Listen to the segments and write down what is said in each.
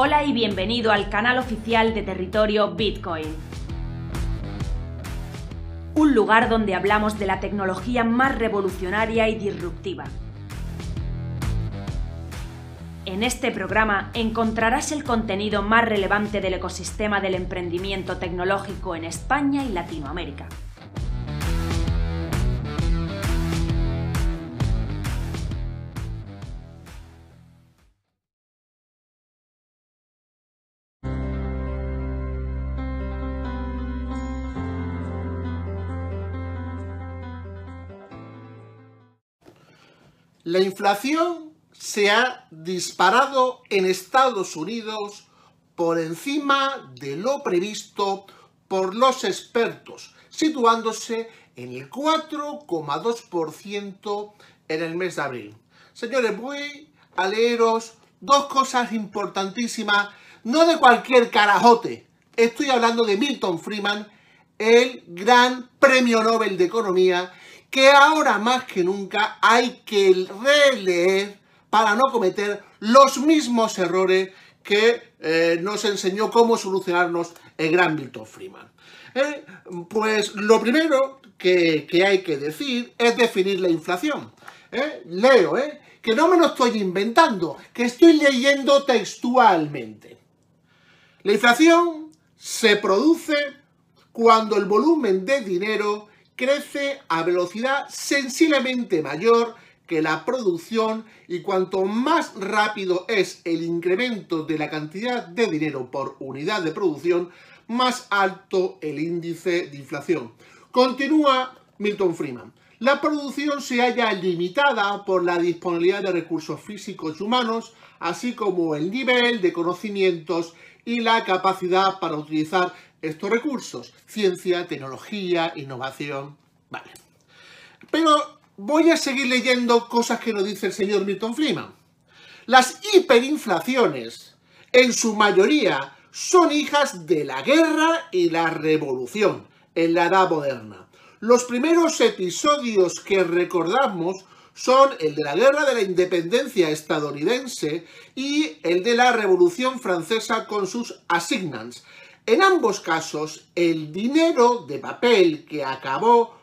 Hola y bienvenido al canal oficial de territorio Bitcoin. Un lugar donde hablamos de la tecnología más revolucionaria y disruptiva. En este programa encontrarás el contenido más relevante del ecosistema del emprendimiento tecnológico en España y Latinoamérica. La inflación se ha disparado en Estados Unidos por encima de lo previsto por los expertos, situándose en el 4,2% en el mes de abril. Señores, voy a leeros dos cosas importantísimas, no de cualquier carajote. Estoy hablando de Milton Freeman, el gran premio Nobel de Economía, que ahora más que nunca hay que releer para no cometer los mismos errores que eh, nos enseñó cómo solucionarnos el gran Milton Freeman. Eh, pues lo primero que, hay que decir es definir la inflación. Eh, leo, que no me lo estoy inventando, que estoy leyendo textualmente. La inflación se produce cuando el volumen de dinero crece a velocidad sensiblemente mayor que la producción y cuanto más rápido es el incremento de la cantidad de dinero por unidad de producción, más alto el índice de inflación. Continúa Milton Freeman. La producción se halla limitada por la disponibilidad de recursos físicos y humanos, así como el nivel de conocimientos y la capacidad para utilizar estos recursos. Ciencia, tecnología, innovación. Vale. Pero voy a seguir leyendo cosas que nos dice el señor Milton Freeman. Las hiperinflaciones, en su mayoría, son hijas de la guerra y la revolución en la edad moderna. Los primeros episodios que recordamos son el de la Guerra de la Independencia estadounidense y el de la Revolución Francesa con sus assignats, en ambos casos, el dinero de papel que acabó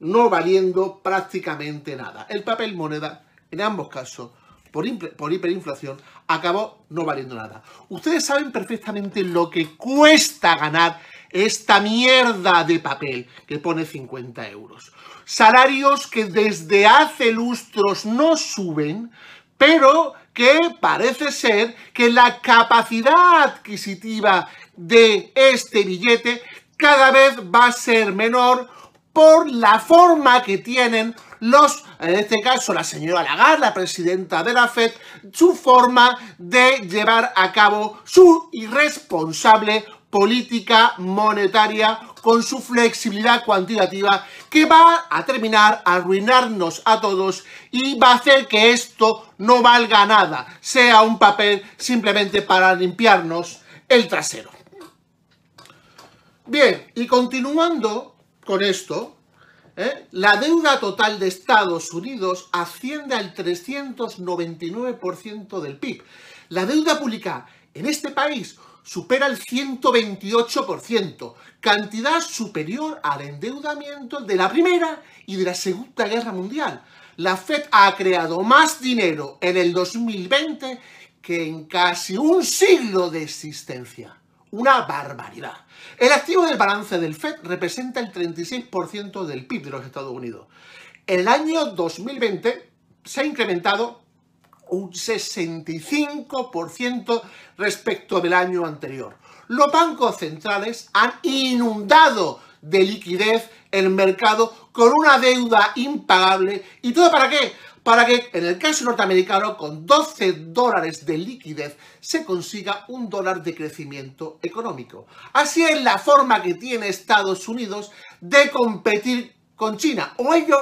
no valiendo prácticamente nada. El papel moneda, en ambos casos, por, por, hiperinflación, acabó no valiendo nada. Ustedes saben perfectamente lo que cuesta ganar esta mierda de papel que pone 50 euros. Salarios que desde hace lustros no suben, pero que parece ser que la capacidad adquisitiva de este billete cada vez va a ser menor por la forma que tienen los, en este caso la señora Lagarde, la presidenta de la FED, su forma de llevar a cabo su irresponsable política monetaria con su flexibilidad cuantitativa que va a terminar a arruinarnos a todos y va a hacer que esto no valga nada, sea un papel simplemente para limpiarnos el trasero. Bien, y continuando con esto, ¿eh? la deuda total de Estados Unidos asciende al 399% del PIB. La deuda pública en este país supera el 128%, cantidad superior al endeudamiento de la Primera y de la Segunda Guerra Mundial. La Fed ha creado más dinero en el 2020 que en casi un siglo de existencia. Una barbaridad. El activo del balance del FED representa el 36% del PIB de los Estados Unidos. El año 2020 se ha incrementado un 65% respecto del año anterior. Los bancos centrales han inundado de liquidez el mercado con una deuda impagable. ¿Y todo para qué? para que en el caso norteamericano con 12 dólares de liquidez se consiga un dólar de crecimiento económico. Así es la forma que tiene Estados Unidos de competir con China, o ellos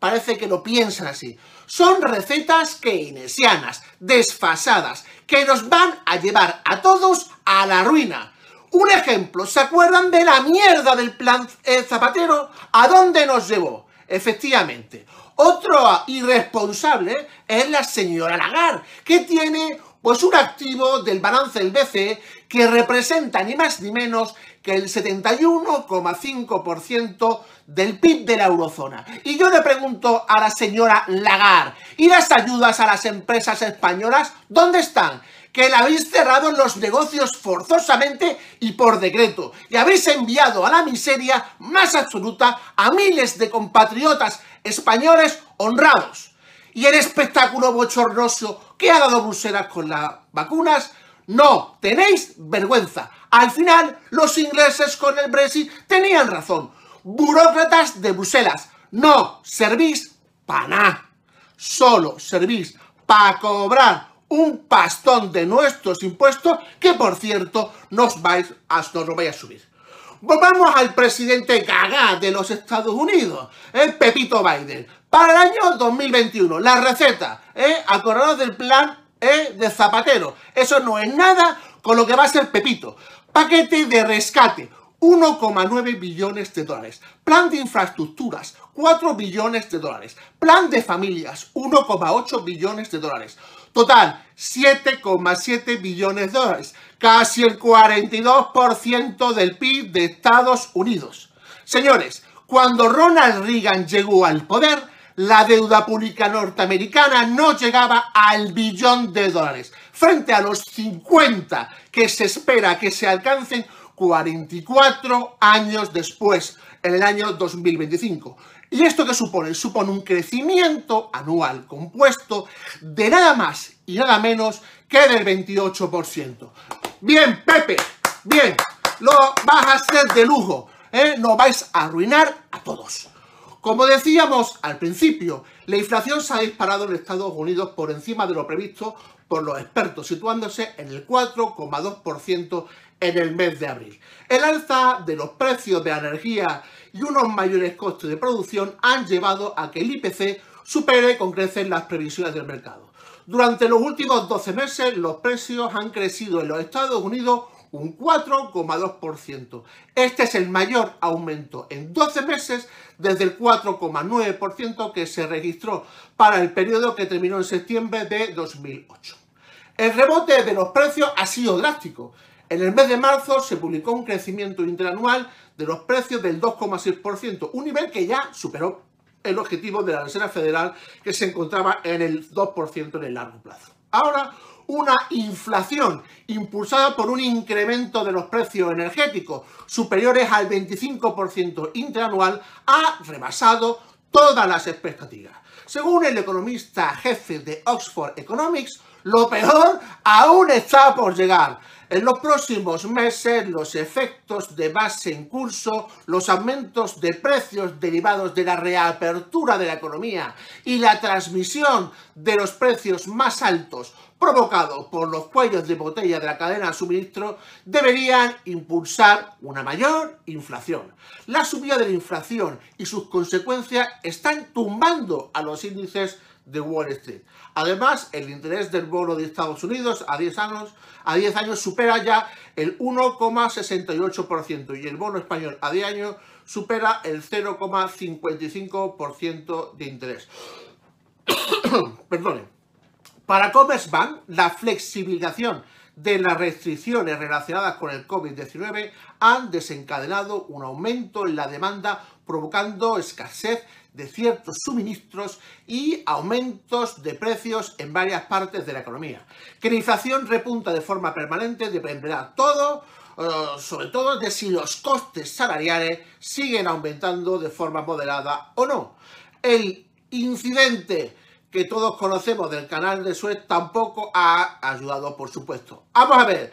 parece que lo piensan así. Son recetas keynesianas, desfasadas, que nos van a llevar a todos a la ruina. Un ejemplo, ¿se acuerdan de la mierda del plan eh, Zapatero? ¿A dónde nos llevó? Efectivamente, otro irresponsable es la señora Lagarde, que tiene Pues un activo del balance del BCE que representa ni más ni menos que el 71,5% del PIB de la eurozona. Y yo le pregunto a la señora Lagarde, ¿y las ayudas a las empresas españolas dónde están? que la habéis cerrado los negocios forzosamente y por decreto, y habéis enviado a la miseria más absoluta a miles de compatriotas españoles honrados. Y el espectáculo bochornoso que ha dado Bruselas con las vacunas, no, tenéis vergüenza. Al final, los ingleses con el Brexit tenían razón. Burócratas de Bruselas, no servís para nada. Solo servís para cobrar un pastón de nuestros impuestos que, por cierto, nos, vais a, nos lo vais a subir. Volvamos al presidente Gaga de los Estados Unidos, el Pepito Biden. Para el año 2021, la receta, ¿eh? del plan ¿eh? de Zapatero. Eso no es nada con lo que va a ser Pepito. Paquete de rescate, 1,9 billones de dólares. Plan de infraestructuras, 4 billones de dólares. Plan de familias, 1,8 billones de dólares. Total, 7,7 billones de dólares. Casi el 42% del PIB de Estados Unidos. Señores, cuando Ronald Reagan llegó al poder, la deuda pública norteamericana no llegaba al billón de dólares, frente a los 50 que se espera que se alcancen 44 años después, en el año 2025. ¿Y esto qué supone? Supone un crecimiento anual compuesto de nada más y nada menos que del 28%. Bien, Pepe, bien, lo vas a hacer de lujo, ¿eh? no vais a arruinar a todos. Como decíamos al principio, la inflación se ha disparado en Estados Unidos por encima de lo previsto por los expertos, situándose en el 4,2% en el mes de abril. El alza de los precios de energía y unos mayores costes de producción han llevado a que el IPC supere con creces las previsiones del mercado. Durante los últimos 12 meses los precios han crecido en los Estados Unidos un 4,2%. Este es el mayor aumento en 12 meses desde el 4,9% que se registró para el periodo que terminó en septiembre de 2008. El rebote de los precios ha sido drástico. En el mes de marzo se publicó un crecimiento interanual de los precios del 2,6%, un nivel que ya superó el objetivo de la Reserva Federal que se encontraba en el 2% en el largo plazo. Ahora, una inflación impulsada por un incremento de los precios energéticos superiores al 25% interanual ha rebasado todas las expectativas. Según el economista jefe de Oxford Economics, lo peor aún está por llegar. En los próximos meses, los efectos de base en curso, los aumentos de precios derivados de la reapertura de la economía y la transmisión de los precios más altos provocados por los cuellos de botella de la cadena de suministro deberían impulsar una mayor inflación. La subida de la inflación y sus consecuencias están tumbando a los índices de Wall Street. Además, el interés del bono de Estados Unidos a 10 años, a 10 años supera ya el 1,68% y el bono español a 10 años supera el 0,55% de interés. Perdone. Para Commerzbank, la flexibilización de las restricciones relacionadas con el COVID-19 han desencadenado un aumento en la demanda provocando escasez de ciertos suministros y aumentos de precios en varias partes de la economía. Que la inflación repunta de forma permanente dependerá todo, eh, sobre todo de si los costes salariales siguen aumentando de forma moderada o no. El incidente que todos conocemos del canal de Suez tampoco ha ayudado, por supuesto. Vamos a ver,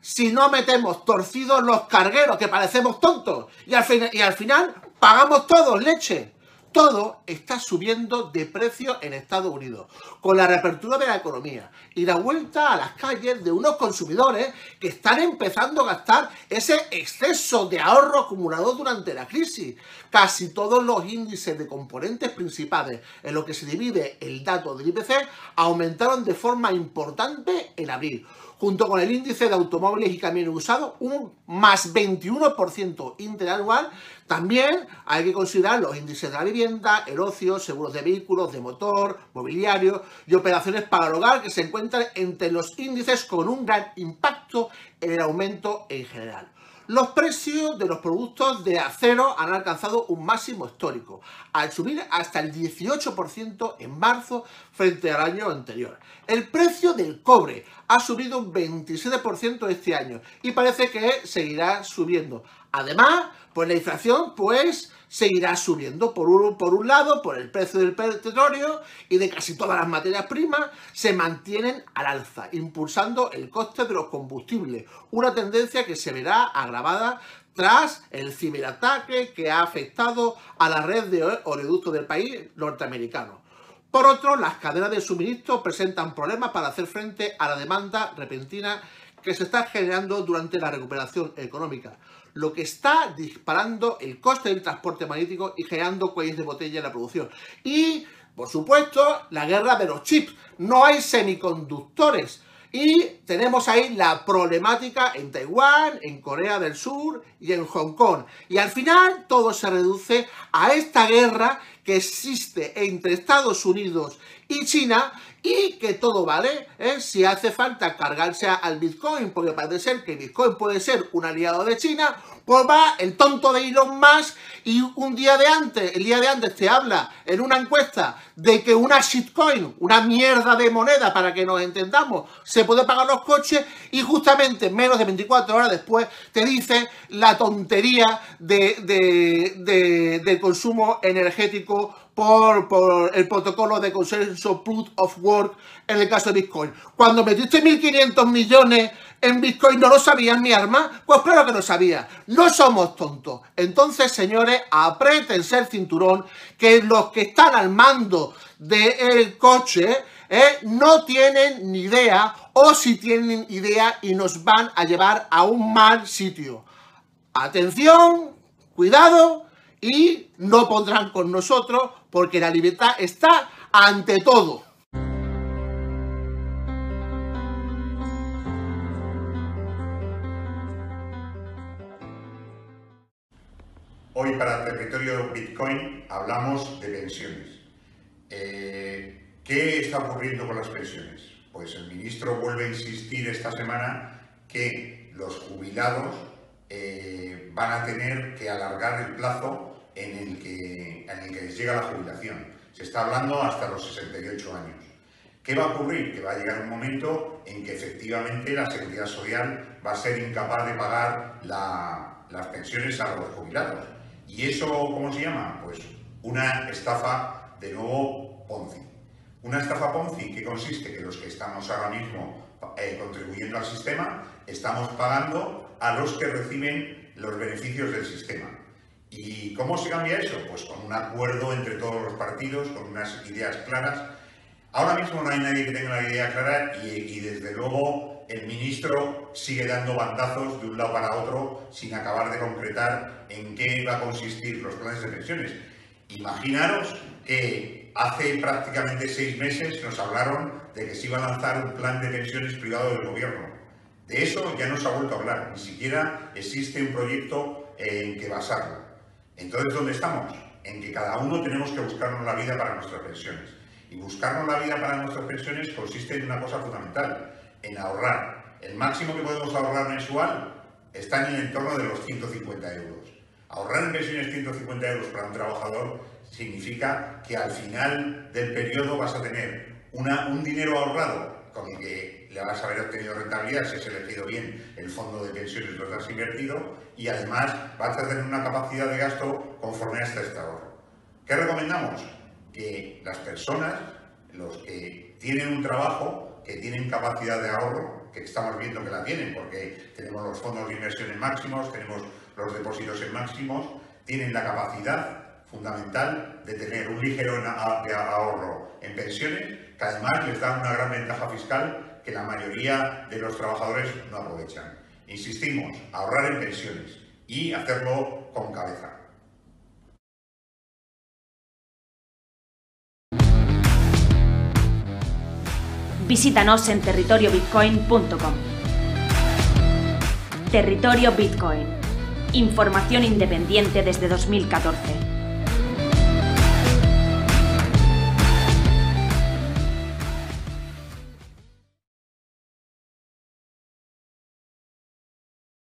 si no metemos torcidos los cargueros, que parecemos tontos, y al, y al final pagamos todos leche todo está subiendo de precio en Estados Unidos, con la reapertura de la economía y la vuelta a las calles de unos consumidores que están empezando a gastar ese exceso de ahorro acumulado durante la crisis. Casi todos los índices de componentes principales en lo que se divide el dato del IPC aumentaron de forma importante en abril junto con el índice de automóviles y camiones usados, un más 21% interanual También hay que considerar los índices de la vivienda, el ocio, seguros de vehículos, de motor, mobiliario y operaciones para el hogar que se encuentran entre los índices con un gran impacto en el aumento en general. Los precios de los productos de acero han alcanzado un máximo histórico, al subir hasta el 18% en marzo frente al año anterior. El precio del cobre ha subido un 27% este año y parece que seguirá subiendo. Además, pues la inflación pues seguirá subiendo. Por un, por un lado, por el precio del petróleo y de casi todas las materias primas se mantienen al alza, impulsando el coste de los combustibles, una tendencia que se verá agravada tras el ciberataque que ha afectado a la red de oleoductos del país norteamericano. Por otro, las cadenas de suministro presentan problemas para hacer frente a la demanda repentina que se está generando durante la recuperación económica, lo que está disparando el coste del transporte marítimo y generando cuellos de botella en la producción. Y, por supuesto, la guerra de los chips. No hay semiconductores. Y tenemos ahí la problemática en Taiwán, en Corea del Sur y en Hong Kong. Y al final todo se reduce a esta guerra que existe entre Estados Unidos y China y que todo vale, ¿eh? si hace falta cargarse al Bitcoin, porque parece ser que Bitcoin puede ser un aliado de China, pues va el tonto de Elon Musk y un día de antes, el día de antes te habla en una encuesta de que una shitcoin, una mierda de moneda para que nos entendamos, se puede pagar los coches y justamente menos de 24 horas después te dice la tontería de, de, de consumo energético por, el protocolo de consenso Proof of Work en el caso de Bitcoin. Cuando metiste 1.500 millones en Bitcoin, ¿no lo sabían mi arma? Pues claro que no sabía. No somos tontos. Entonces, señores, apriétense el cinturón, que los que están al mando del coche eh, no tienen ni idea, o si tienen idea y nos van a llevar a un mal sitio. Atención, cuidado, y no pondrán con nosotros porque la libertad está ante todo. Hoy para el territorio Bitcoin hablamos de pensiones. Eh, ¿Qué está ocurriendo con las pensiones? Pues el ministro vuelve a insistir esta semana que los jubilados eh, van a tener que alargar el plazo en el, que, en el que les llega la jubilación. Se está hablando hasta los 68 años. ¿Qué va a ocurrir? Que va a llegar un momento en que efectivamente la Seguridad Social va a ser incapaz de pagar las pensiones a los jubilados. ¿Y eso cómo se llama? Pues una estafa de nuevo Ponzi. Una estafa Ponzi que consiste que los que estamos ahora mismo eh, contribuyendo al sistema estamos pagando a los que reciben los beneficios del sistema. ¿Y cómo se cambia eso? Pues con un acuerdo entre todos los partidos, con unas ideas claras. Ahora mismo no hay nadie que tenga una idea clara y, desde luego el ministro sigue dando bandazos de un lado para otro sin acabar de concretar en qué va a consistir los planes de pensiones. Imaginaros que hace prácticamente seis meses nos hablaron de que se iba a lanzar un plan de pensiones privado del gobierno. De eso ya no se ha vuelto a hablar, ni siquiera existe un proyecto en que basarlo. Entonces, ¿dónde estamos? En que cada uno tenemos que buscarnos la vida para nuestras pensiones. Y buscarnos la vida para nuestras pensiones consiste en una cosa fundamental, en ahorrar. El máximo que podemos ahorrar mensual está en el entorno de los 150 euros. Ahorrar en pensiones 150 euros para un trabajador significa que al final del periodo vas a tener un dinero ahorrado con el que vas a haber obtenido rentabilidad si has elegido bien el fondo de pensiones que has invertido y además vas a tener una capacidad de gasto conforme a este ahorro. ¿Qué recomendamos? Que las personas, los que tienen un trabajo, que tienen capacidad de ahorro, que estamos viendo que la tienen porque tenemos los fondos de inversión en máximos, tenemos los depósitos en máximos, tienen la capacidad fundamental de tener un ligero ahorro en pensiones, que además les da una gran ventaja fiscal que la mayoría de los trabajadores no aprovechan. Insistimos, ahorrar en pensiones y hacerlo con cabeza. Visítanos en territoriobitcoin.com. Territorio Bitcoin Información independiente desde 2014.